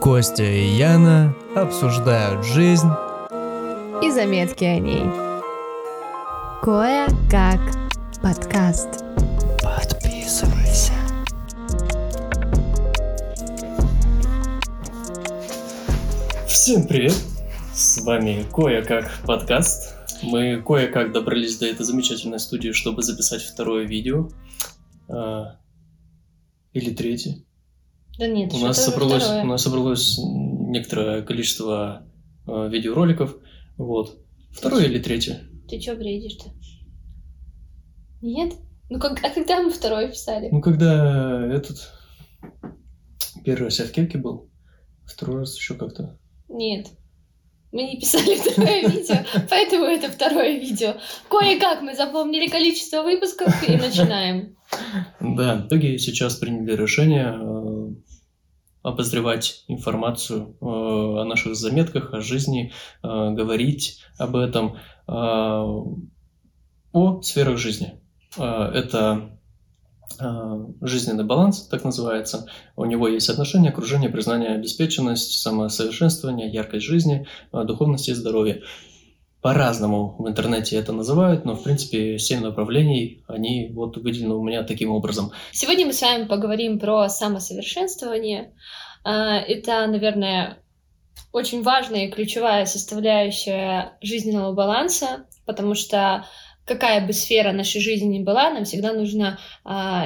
Костя и Яна обсуждают жизнь и заметки о ней. Кое-как подкаст. Подписывайся. Всем привет! С вами Кое-как подкаст. Мы кое-как добрались до этой замечательной студии, чтобы записать второе видео. А, или третье. Да нет, У нас, собралось, второе. у нас собралось некоторое количество э, видеороликов. Вот. Второе или третье? Ты чё бредишь-то? Нет? Ну как, а когда мы второе писали? Ну, когда этот первый раз я в кепке был, второй раз еще как-то. Нет. Мы не писали второе видео, поэтому это второе видео. Кое-как мы запомнили количество выпусков и начинаем. Да, в итоге сейчас приняли решение э, обозревать информацию э, о наших заметках, о жизни, э, говорить об этом, э, о сферах жизни. Это жизненный баланс, так называется. У него есть отношения, окружение, признание, обеспеченность, самосовершенствование, яркость жизни, духовность и здоровье. По-разному в интернете это называют, но в принципе семь направлений, они вот выделены у меня таким образом. Сегодня мы с вами поговорим про самосовершенствование. А, Это, наверное, очень важная и ключевая составляющая жизненного баланса, потому что какая бы сфера нашей жизни ни была, нам всегда нужно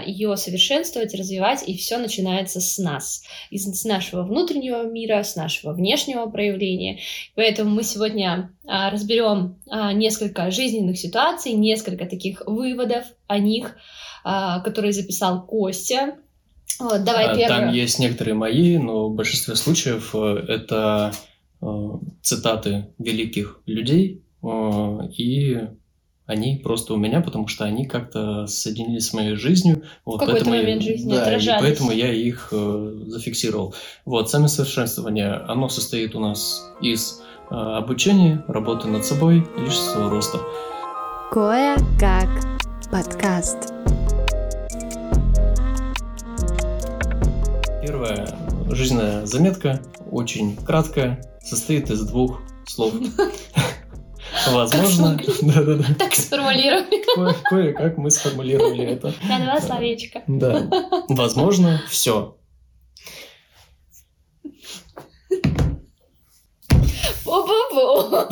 ее совершенствовать, развивать, и все начинается с нас, из с нашего внутреннего мира, с нашего внешнего проявления. Поэтому мы сегодня а, разберем а, несколько жизненных ситуаций, несколько таких выводов о них, а, которые записал Костя. Вот, давай А, первое. Там есть некоторые мои, но в большинстве случаев э, это э, цитаты великих людей, э, и они просто у меня, потому что они как-то соединились с моей жизнью. Вот, какой-то поэтому я- момент жизни да, и отражались. поэтому я их э, зафиксировал. Вот, самосовершенствование, оно состоит у нас из э, обучения, работы над собой, личностного роста. Кое-как подкаст. Первая жизненная заметка, очень краткая, состоит из двух слов. Возможно, да-да-да, Так сформулировали. кое- кое-как мы сформулировали это. На два словечка. Да, возможно, все. Бу-бу-бу.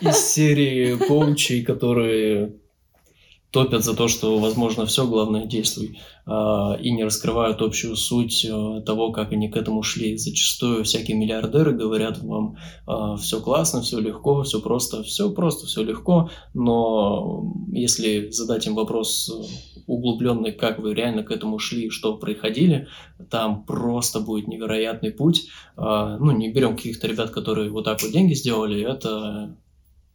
Из серии коучей, которые топят за то, что возможно все, главное действуй, а, и не раскрывают общую суть а, того, как они к этому шли. Зачастую всякие миллиардеры говорят вам, все классно, все легко, все просто, все просто, все легко, но если задать им вопрос э, углубленный, как вы реально к этому шли, что происходили, там просто будет невероятный путь. А, Ну, не берем каких-то ребят, которые вот так вот деньги сделали, это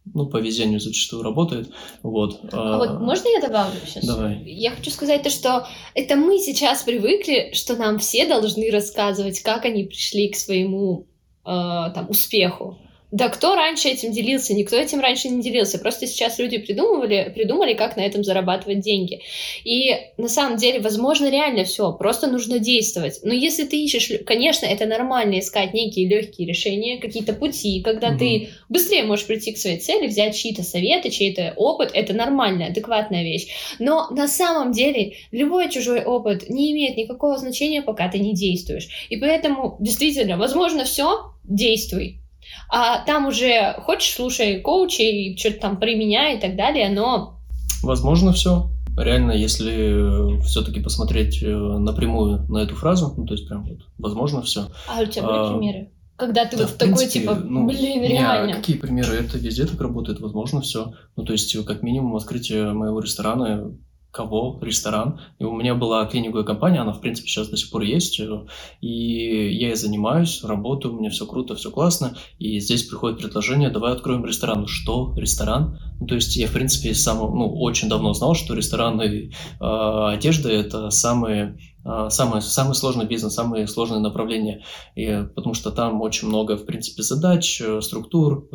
ну, по везению зачастую работает. Вот. А вот можно я добавлю сейчас? Давай. Я хочу сказать то, что это мы сейчас привыкли, что нам все должны рассказывать, как они пришли к своему э, там успеху. Да кто раньше этим делился? Никто этим раньше не делился. Просто сейчас люди придумывали, придумали, как на этом зарабатывать деньги. И на самом деле, возможно, реально все. Просто нужно действовать. Но если ты ищешь, конечно, это нормально искать некие легкие решения, какие-то пути, когда Мгм. ты быстрее можешь прийти к своей цели, взять чьи-то советы, чей-то опыт. Это нормальная, адекватная вещь. Но на самом деле любой чужой опыт не имеет никакого значения, пока ты не действуешь. И поэтому, действительно, возможно, все, действуй. А там уже хочешь, слушай коучей, что-то там применяй и так далее, но Возможно, все. Реально, если все-таки посмотреть э, напрямую на эту фразу, ну, то есть прям вот, возможно, все. а у тебя были А, примеры? Когда ты Да, вот в такой, принципе, типа, ну, блин, а реально. какие примеры? Это везде так работает, возможно, все. Ну, то есть, как минимум, открытие моего ресторана, кого ресторан. И у меня была клининговая компания, она, в принципе, сейчас до сих пор есть. э, И я ей занимаюсь, работаю, у меня все круто, все классно. И здесь приходит предложение, давай откроем ресторан. Что? Ресторан? Ну, то есть, я, в принципе, сам, ну, очень давно знал, что рестораны и э, одежда – это самые а, самый, самый сложный бизнес, самые сложные направления, и, потому что там очень много, в принципе, задач, э, структур,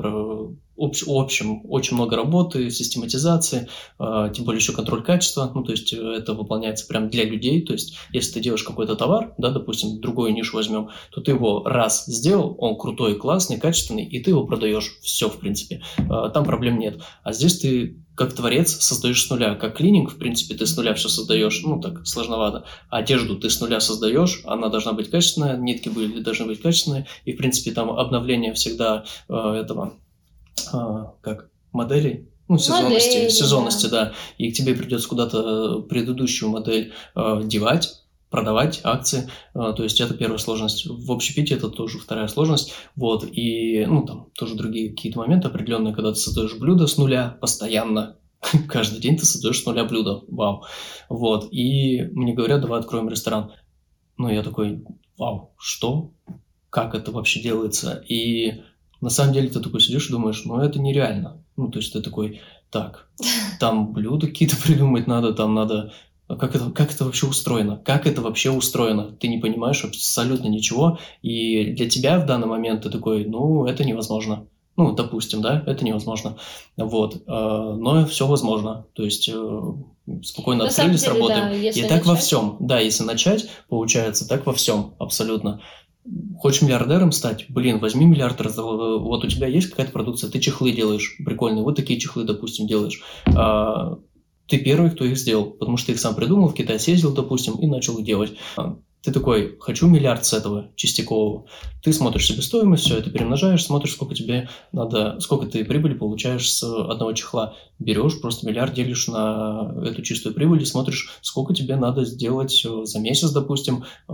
общ- в общем, очень много работы, систематизации, э, тем более еще контроль качества, ну, то есть э, это выполняется прям для людей, то есть если ты делаешь какой-то товар, да, допустим, другую нишу возьмем, то ты его раз сделал, он крутой, классный, качественный, и ты его продаешь, все, в принципе, Э, там проблем нет. А здесь ты как творец создаешь с нуля, как клининг, в принципе, ты с нуля все создаешь, ну, так, сложновато. Одежду ты с нуля создаешь, она должна быть качественная, нитки были должны быть качественные, и, в принципе, там обновление всегда э, этого, э, как, моделей, ну, сезонности, Модели, сезонности, да. И к тебе придется куда-то предыдущую модель э, девать, продавать акции, э, то есть это первая сложность. В общепите это тоже вторая сложность, вот, и, ну, там тоже другие какие-то моменты определенные, когда ты создаешь блюдо с нуля постоянно, каждый день ты создаешь с нуля блюдо, вау, вот, и мне говорят, давай откроем ресторан, ну, я такой, вау, что? Как это вообще делается? И на самом деле ты такой сидишь и думаешь, ну, это нереально. Ну, то есть ты такой, так, там блюда какие-то придумать надо, там надо а как это, как это вообще устроено? Как это вообще устроено? Ты не понимаешь абсолютно ничего, и для тебя в данный момент ты такой, ну, это невозможно. Ну, допустим, да, это невозможно. Вот. а, Но все возможно. То есть э, спокойно На самом открылись, деле, работаем. да, и так во всем. Да, если начать, получается, так во всем, абсолютно. Хочешь миллиардером стать? Блин, возьми миллиард, раздал- вот у тебя есть какая-то продукция, ты чехлы делаешь, прикольные, вот такие чехлы, допустим, делаешь. А, ты первый, кто их сделал, потому что ты их сам придумал, в Китай съездил, допустим, и начал их делать. А, Ты такой, хочу миллиард с этого частякового. Ты смотришь себестоимость, все это перемножаешь, смотришь, сколько тебе надо, сколько ты прибыли получаешь с одного чехла. Берешь, просто миллиард делишь на эту чистую прибыль и смотришь, сколько тебе надо сделать э, за месяц, допустим, э,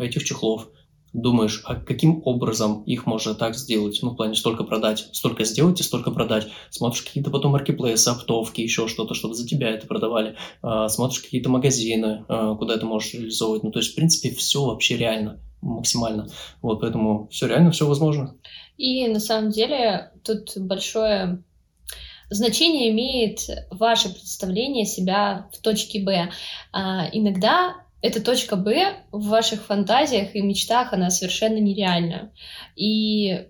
этих чехлов. Думаешь, а каким образом их можно так сделать? Ну, в плане столько продать, столько сделать и столько продать. Смотришь какие-то потом маркетплейсы, оптовки, еще что-то, чтобы за тебя это продавали. А, смотришь какие-то магазины, а, куда ты можешь реализовывать. Ну, то есть, в принципе, все вообще реально, максимально. Вот, поэтому все реально, все возможно. И на самом деле тут большое значение имеет ваше представление себя в точке Б. А, иногда эта точка Б в ваших фантазиях и мечтах, она совершенно нереальна. И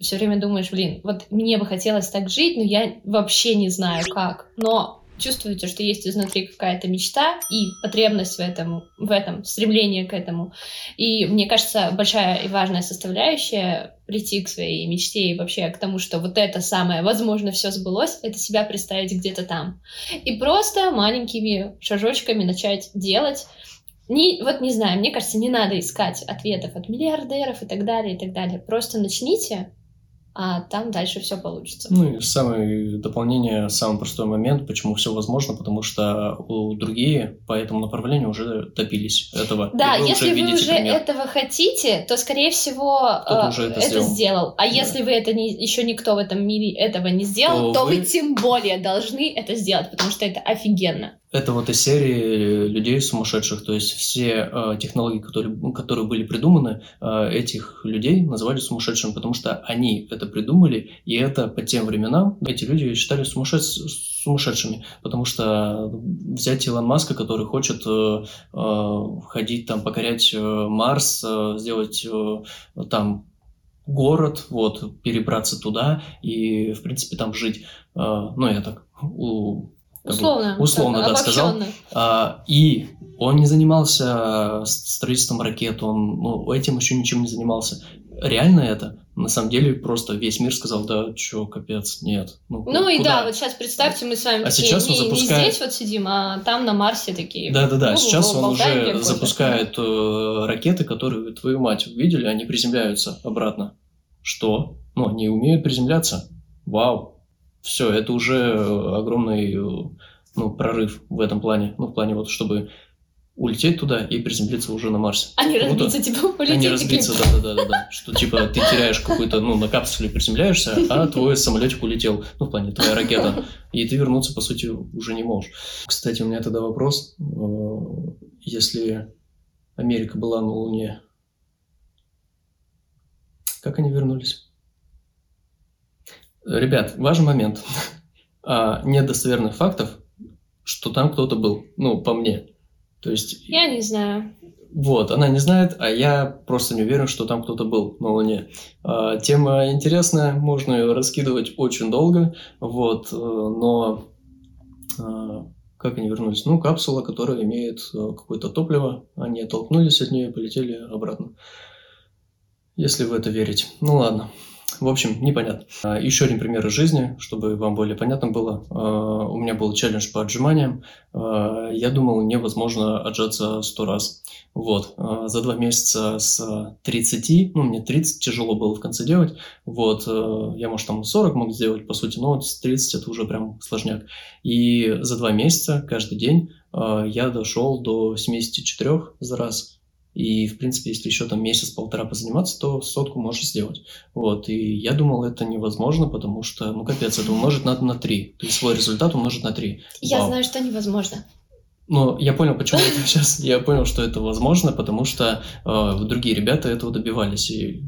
все время думаешь, блин, вот мне бы хотелось так жить, но я вообще не знаю как. Но чувствуете, что есть изнутри какая-то мечта и потребность в этом, в этом, стремление к этому. И мне кажется, большая и важная составляющая прийти к своей мечте и вообще к тому, что вот это самое, возможно, все сбылось, это себя представить где-то там. И просто маленькими шажочками начать делать. Не, вот не знаю, мне кажется, не надо искать ответов от миллиардеров и так далее, и так далее. Просто начните, а там дальше все получится. Ну и самое дополнение, самый простой момент, почему все возможно, потому что у другие по этому направлению уже добились этого. Да, И вы если вы видите уже пример. этого хотите, то, скорее всего, э, уже это это сделал. сделал. А Да. если вы это не, еще никто в этом мире этого не сделал, То то, вы... вы- тем более должны это сделать, потому что это офигенно. Это вот из серии людей сумасшедших, то есть все э, технологии, которые, которые были придуманы, э, этих людей называли сумасшедшими, потому что они это придумали, и это по тем временам эти люди считали сумасшед- сумасшедшими, потому что взять Илон Маска, который хочет э, э, ходить там, покорять э, Марс, э, сделать э, там город, вот, перебраться туда и, в принципе, там жить. Э, ну, я так у- как бы Условно. условно, так, да, сказал. а, и он не занимался строительством ракет, он ну, этим еще ничем не занимался. Реально это? На самом деле просто весь мир сказал, да, чё, капец, нет. Ну, Ну и да, вот сейчас представьте, мы с вами А такие, сейчас он не, не запускает- здесь вот сидим, а там на Марсе такие. Да-да-да, Ну, сейчас он уже запускает э, ракеты, которые, твою мать, видели, они приземляются обратно. Что? Ну, они умеют приземляться. Вау. Все, это уже э, огромный э, ну, прорыв в этом плане. Ну, в плане вот, чтобы улететь туда и приземлиться уже на Марсе. Они Круто. разбиться, типа, А полететь не такие. разбиться, да-да-да-да. Что типа ты теряешь какую-то, ну, на капсуле приземляешься, а твой самолетик улетел. Ну, в плане, твоя ракета. И ты вернуться, по сути, уже не можешь. Кстати, у меня тогда вопрос. Э, Если Америка была на Луне, как они вернулись? Ребят, важный момент. А, Нет достоверных фактов, что там кто-то был. Ну, по мне. То есть Я не знаю. Вот, она не знает, а я просто не уверен, что там кто-то был на Луне. А, тема интересная, можно ее раскидывать очень долго, вот, э, но а, как они вернулись? Ну, капсула, которая имеет э, какое-то топливо, они оттолкнулись от нее и полетели обратно. Если в это верить. Ну ладно. В общем, непонятно. А, Еще один пример из жизни, чтобы вам более понятно было. А, У меня был челлендж по отжиманиям. А, Я думал, невозможно отжаться сто раз. Вот. За два месяца с 30, ну, мне 30 тяжело было в конце делать. Вот. э, Я, может, там 40 мог сделать, по сути, но вот с 30 это уже прям сложняк. И за два месяца, каждый день, я дошел до 74 за раз. И, в принципе, если еще там месяц-полтора позаниматься, то сотку можешь сделать. Вот, и я думал, это невозможно, потому что, ну, капец, это умножить надо на 3. То есть свой результат умножить на 3. Я знаю, что невозможно. Но я понял, почему это сейчас. Я понял, что это возможно, потому что э, другие ребята этого добивались. И,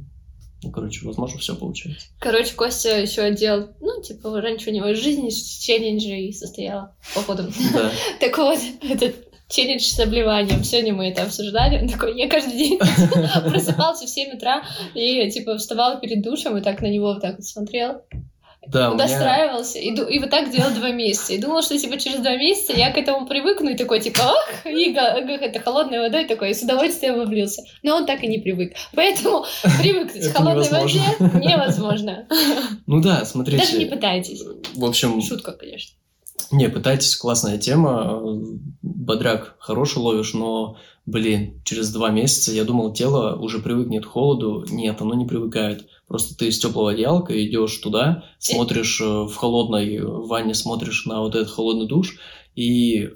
ну, короче, возможно, все получается. Короче, Костя еще делал, ну, типа, раньше у него из жизни челленджей состояла, походу. Да. Так вот, этот челлендж с обливанием. Сегодня мы это обсуждали. Он такой, я каждый день просыпался в 7 утра и, типа, вставал перед душем и так на него вот так вот смотрел. Да, у меня... Достраивался. И, и вот так делал два месяца. И думал, что, типа, через два месяца я к этому привыкну и такой, типа, ох, и это холодной водой такой, и с удовольствием облился. Но он так и не привык. Поэтому привыкнуть к холодной невозможно. воде невозможно. Ну да, смотрите. Даже не пытайтесь. В общем, Шутка, конечно. Не, пытайтесь, классная тема. Бодряк хороший ловишь, но, блин, через два месяца я думал, тело уже привыкнет к холоду. Нет, оно не привыкает. Просто ты из теплого одеялка идешь туда, смотришь э, в холодной ванне, смотришь на вот этот холодный душ и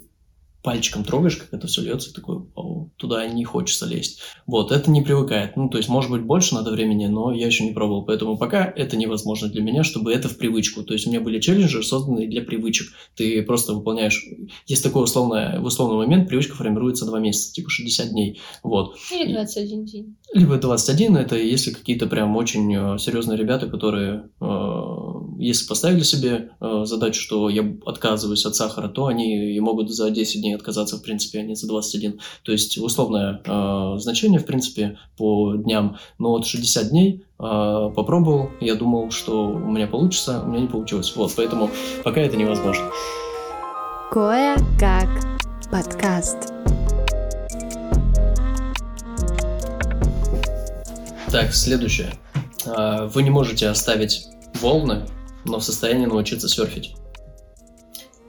пальчиком трогаешь, как это все льется, и такой, «Вау, туда не хочется лезть. Вот, это не привыкает. Ну, то есть, может быть, больше надо времени, но я еще не пробовал. Поэтому пока это невозможно для меня, чтобы это в привычку. То есть, у меня были челленджи, созданные для привычек. Ты просто выполняешь... Есть такой условный, условный момент привычка формируется два месяца, типа 60 дней. Вот. Или 21 день. Либо 21, это если какие-то прям очень э, серьезные ребята, которые, э, если поставили себе э, задачу, что я отказываюсь от сахара, то они и могут за 10 дней отказаться, в принципе, а не за 21. То есть условное э, значение, в принципе, по дням. Но вот 60 дней э, попробовал, я думал, что у меня получится, у меня не получилось. Вот, поэтому пока это невозможно. Кое-как подкаст. Так, следующее. А, Вы не можете оставить волны, но в состоянии научиться серфить.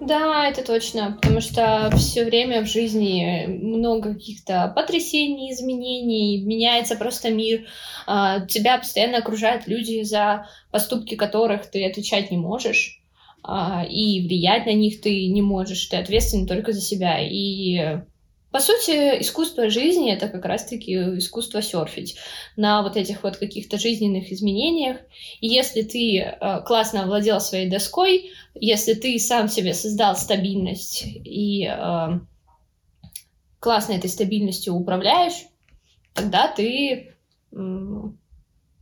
Да, это точно, потому что все время в жизни много каких-то потрясений, изменений, меняется просто мир. А, Тебя постоянно окружают люди, за поступки которых ты отвечать не можешь, а, и влиять на них ты не можешь, ты ответственен только за себя. И по сути, искусство жизни это как раз-таки искусство серфить на вот этих вот каких-то жизненных изменениях. И если ты э, классно овладел своей доской, если ты сам себе создал стабильность и э, классно этой стабильностью управляешь, тогда ты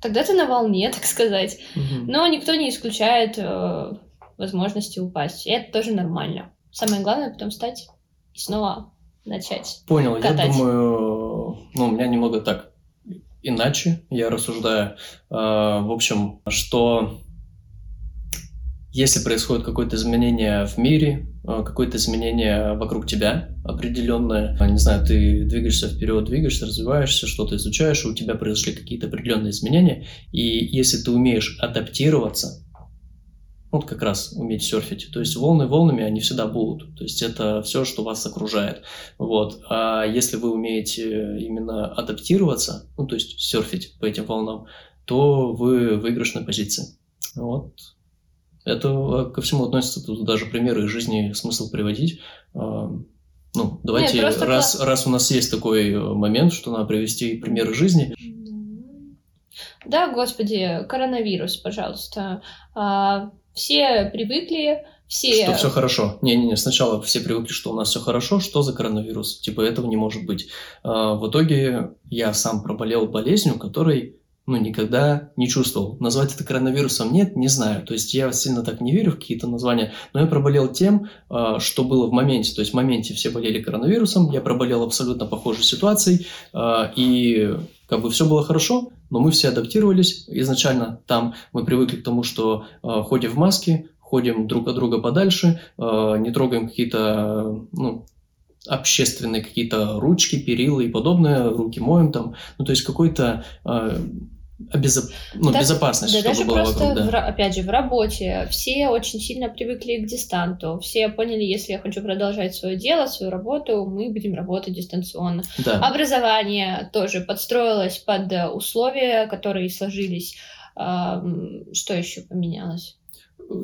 тогда ты на волне, так сказать. Мгм. Но никто не исключает э, возможности упасть. И это тоже нормально. Самое главное потом встать и снова начать. Понял, я катать. думаю, ну, у меня немного так иначе, я рассуждаю. А, В общем, что если происходит какое-то изменение в мире, а, какое-то изменение вокруг тебя определенное, а, не знаю, ты двигаешься вперед, двигаешься, развиваешься, что-то изучаешь, у тебя произошли какие-то определенные изменения, и если ты умеешь адаптироваться, вот как раз уметь серфить. То есть волны волнами, они всегда будут. То есть это все, что вас окружает. Вот. А если вы умеете именно адаптироваться, ну, то есть серфить по этим волнам, то вы в выигрышной позиции. Вот. Это э, ко всему относится, тут даже примеры из жизни смысл приводить. А, Ну, давайте, просто раз, раз у нас есть такой э, момент, что надо привести примеры жизни, Да, господи, коронавирус, пожалуйста. А, Все привыкли, все... Что все хорошо. Не-не-не, сначала все привыкли, что у нас все хорошо. Что за коронавирус? Типа этого не может быть. А, В итоге я сам проболел болезнью, которой ну, никогда не чувствовал. Назвать это коронавирусом нет, не знаю. То есть я сильно так не верю в какие-то названия, но я проболел тем, а, что было в моменте. То есть в моменте все болели коронавирусом, я проболел абсолютно похожей ситуацией, а, и как бы все было хорошо, но мы все адаптировались. Изначально там мы привыкли к тому, что а, ходим в маске, ходим друг от друга подальше, не трогаем какие-то ну, общественные какие-то ручки, перила и подобное, руки моем там. Ну, то есть какой-то обезоп... ну, да, безопасность, да, чтобы даже была просто, вокруг, да. в, опять же, в работе все очень сильно привыкли к дистанту. Все поняли, если я хочу продолжать свое дело, свою работу, мы будем работать дистанционно. Да. Образование тоже подстроилось под условия, которые сложились. Что еще поменялось?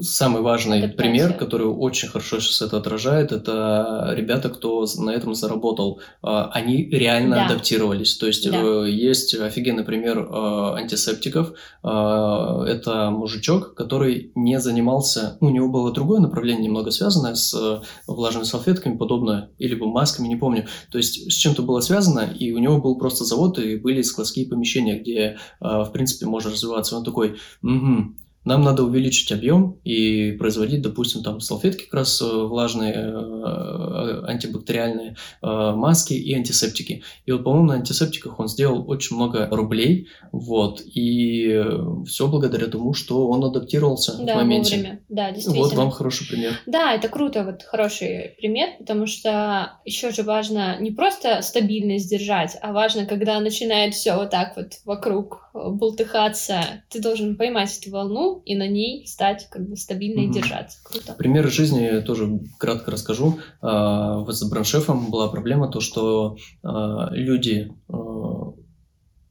Самый важный Адаптация. пример, который очень хорошо сейчас это отражает, это ребята, кто на этом заработал. А, Они реально Да. адаптировались. То есть Да. э, есть офигенный пример э, антисептиков. А, Это мужичок, который не занимался, ну, у него было другое направление, немного связанное с э, влажными салфетками, подобное, или бы масками, не помню. То есть с чем-то было связано, и у него был просто завод, и были складские помещения, где, в принципе, можно развиваться. Он такой, «Мгм, нам надо увеличить объем и производить, допустим, там салфетки как раз э, влажные, э, антибактериальные, э, маски и антисептики. И вот, по-моему, на антисептиках он сделал очень много рублей, вот, и все благодаря тому, что он адаптировался Да, в моменте. вовремя. Да, действительно. Вот вам хороший пример. Да, это круто, вот хороший пример, потому что еще же важно не просто стабильность держать, а важно, когда начинает все вот так вот вокруг э, бултыхаться, ты должен поймать эту волну и на ней стать как бы стабильно и держаться. Круто. Пример из жизни я тоже кратко расскажу. А, Вот с браншефом была проблема, то, что а, люди а,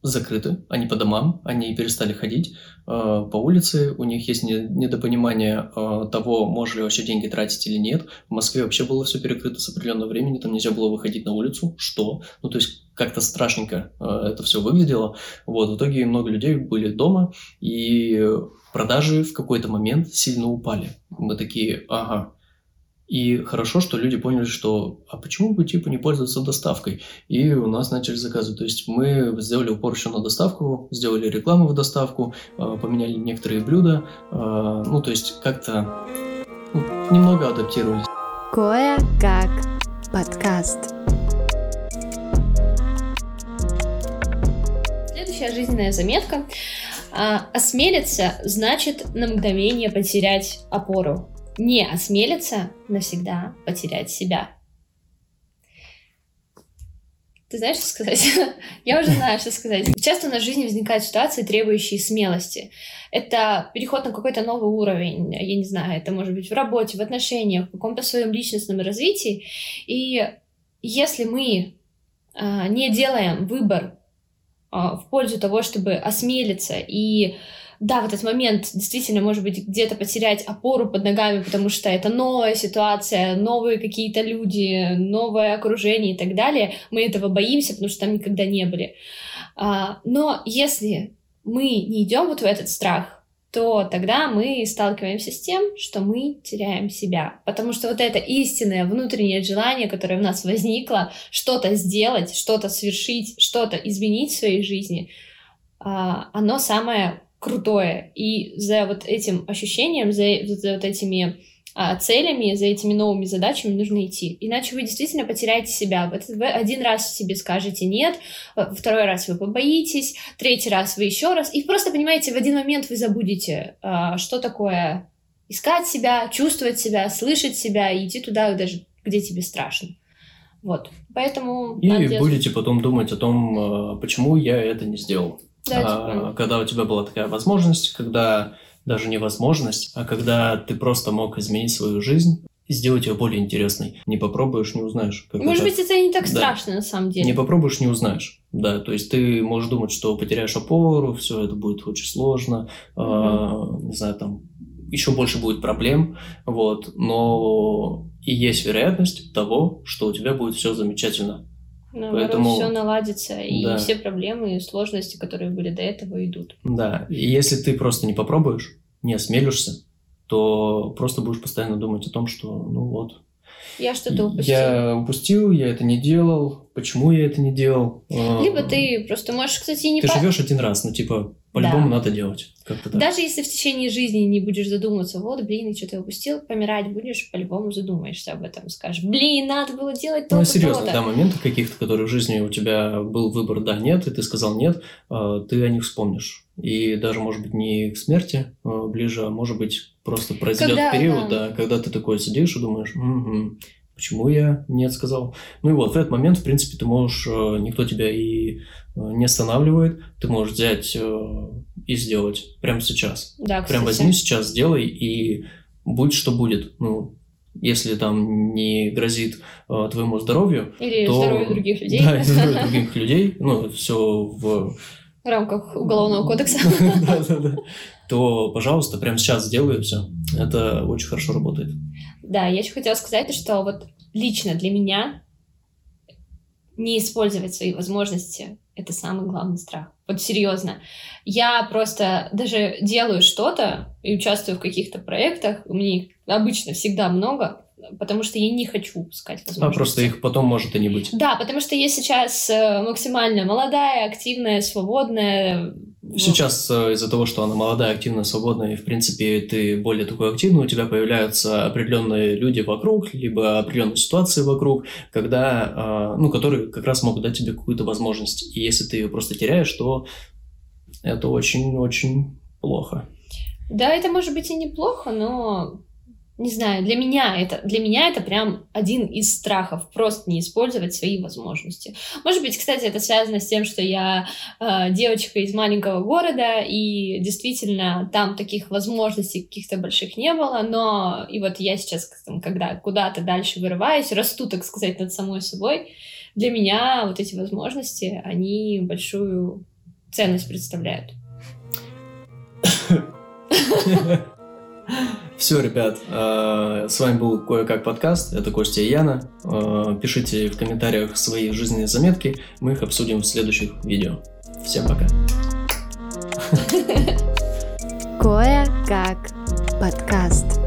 закрыты, они по домам, они перестали ходить а, по улице, у них есть не- недопонимание а, того, можно ли вообще деньги тратить или нет. В Москве вообще было все перекрыто с определенного времени, там нельзя было выходить на улицу. Что? Ну, то есть как-то страшненько а, это все выглядело. Вот, в итоге много людей были дома, и продажи в какой-то момент сильно упали. Мы такие, ага. И хорошо, что люди поняли, что а почему бы типа не пользоваться доставкой? И у нас начали заказывать. То есть мы сделали упор еще на доставку, сделали рекламу в доставку, э, поменяли некоторые блюда. э, Ну, то есть как-то ну, немного адаптировались. Кое-как подкаст. Следующая жизненная заметка. А, осмелиться значит на мгновение потерять опору. Не осмелиться навсегда потерять себя. Ты знаешь, что сказать? Я уже знаю, что сказать. Часто нашей жизни возникают ситуации, требующие смелости. Это переход на какой-то новый уровень, я не знаю, это может быть в работе, в отношениях, в каком-то своем личностном развитии. И если мы а, не делаем выбор а, в пользу того, чтобы осмелиться и да, в этот момент действительно, может быть, где-то потерять опору под ногами, потому что это новая ситуация, новые какие-то люди, новое окружение и так далее. Мы этого боимся, потому что там никогда не были. А, Но если мы не идем вот в этот страх, то тогда мы сталкиваемся с тем, что мы теряем себя. Потому что вот это истинное внутреннее желание, которое в нас возникло, что-то сделать, что-то свершить, что-то изменить в своей жизни, а, оно самое крутое. И за вот этим ощущением, за, за вот этими а, целями, за этими новыми задачами нужно идти. Иначе вы действительно потеряете себя. Вот Вы один раз себе скажете нет, во- второй раз вы побоитесь, третий раз вы еще раз. И просто, понимаете, в один момент вы забудете, а, что такое искать себя, чувствовать себя, слышать себя и идти туда, даже где тебе страшно. Вот. Поэтому... И надо делать- будете потом думать о том, э, почему я это не сделал. Да, А, когда у тебя была такая возможность, когда даже не возможность, а когда ты просто мог изменить свою жизнь и сделать ее более интересной. Не попробуешь, не узнаешь. как Может это. быть, это не так Да. страшно на самом деле. Не попробуешь, не узнаешь. Да, то есть ты можешь думать, что потеряешь опору, все это будет очень сложно, а, не знаю, там еще больше будет проблем, вот, но и есть вероятность того, что у тебя будет все замечательно. Наоборот, Поэтому- все наладится, и Да. все проблемы и сложности, которые были до этого, идут. Да, и если ты просто не попробуешь, не осмелишься, то просто будешь постоянно думать о том, что, ну вот, Я что-то упустил. я упустил, я это не делал, почему я это не делал. А, Либо ты просто можешь, кстати, и не Ты по- живешь один раз, ну типа, по-любому Да. надо делать. Как-то так. Даже если в течение жизни не будешь задумываться, вот, блин, что ты упустил, помирать будешь, по-любому задумаешься об этом. Скажешь, блин, надо было делать Ну, то-то, а серьезно, то-то». да, моменты каких-то, которые в жизни у тебя был выбор да, нет, и ты сказал нет, а, ты о них вспомнишь. И даже, может быть, не к смерти а, ближе, а может быть, просто произойдет Когда, период, да. да. когда ты такой сидишь и думаешь, «Мгм, почему я нет сказал. Ну и вот в этот момент, в принципе, ты можешь, э, никто тебя и э, не останавливает, ты можешь взять э, и сделать прямо сейчас. Да, Прям кстати. возьми сейчас, сделай, и будь что будет. Ну, если там не грозит э, твоему здоровью, Или то... здоровье других людей Да, и здоровье других людей, ну, все в... в рамках Уголовного кодекса. Да, да, да. То, пожалуйста, прямо сейчас сделай все. Это очень хорошо работает. Да, я еще хотела сказать, что вот лично для меня не использовать свои возможности — это самый главный страх. Вот серьезно. Я просто даже делаю что-то и участвую в каких-то проектах, у меня их обычно всегда много, потому что я не хочу упускать возможности. А просто их потом может и не быть. Да, потому что я сейчас э, максимально молодая, активная, свободная. Вот. Сейчас э, из-за того, что она молодая, активная, свободная, и, в принципе, ты более такой активный, у тебя появляются определенные люди вокруг, либо определенные ситуации вокруг, когда, э, ну, которые как раз могут дать тебе какую-то возможность. И если ты ее просто теряешь, то это очень-очень плохо. Да, это может быть и неплохо, но не знаю, для меня это для меня это прям один из страхов просто не использовать свои возможности. Может быть, кстати, это связано с тем, что я э, девочка из маленького города и действительно там таких возможностей каких-то больших не было, но и вот я сейчас, там, когда куда-то дальше вырываюсь, расту, так сказать, над самой собой, для меня вот эти возможности они большую ценность представляют. Все, ребят, э, с вами был Кое-как подкаст, это Костя и Яна. Э, Пишите в комментариях свои жизненные заметки, мы их обсудим в следующих видео. Всем пока. Кое-как подкаст.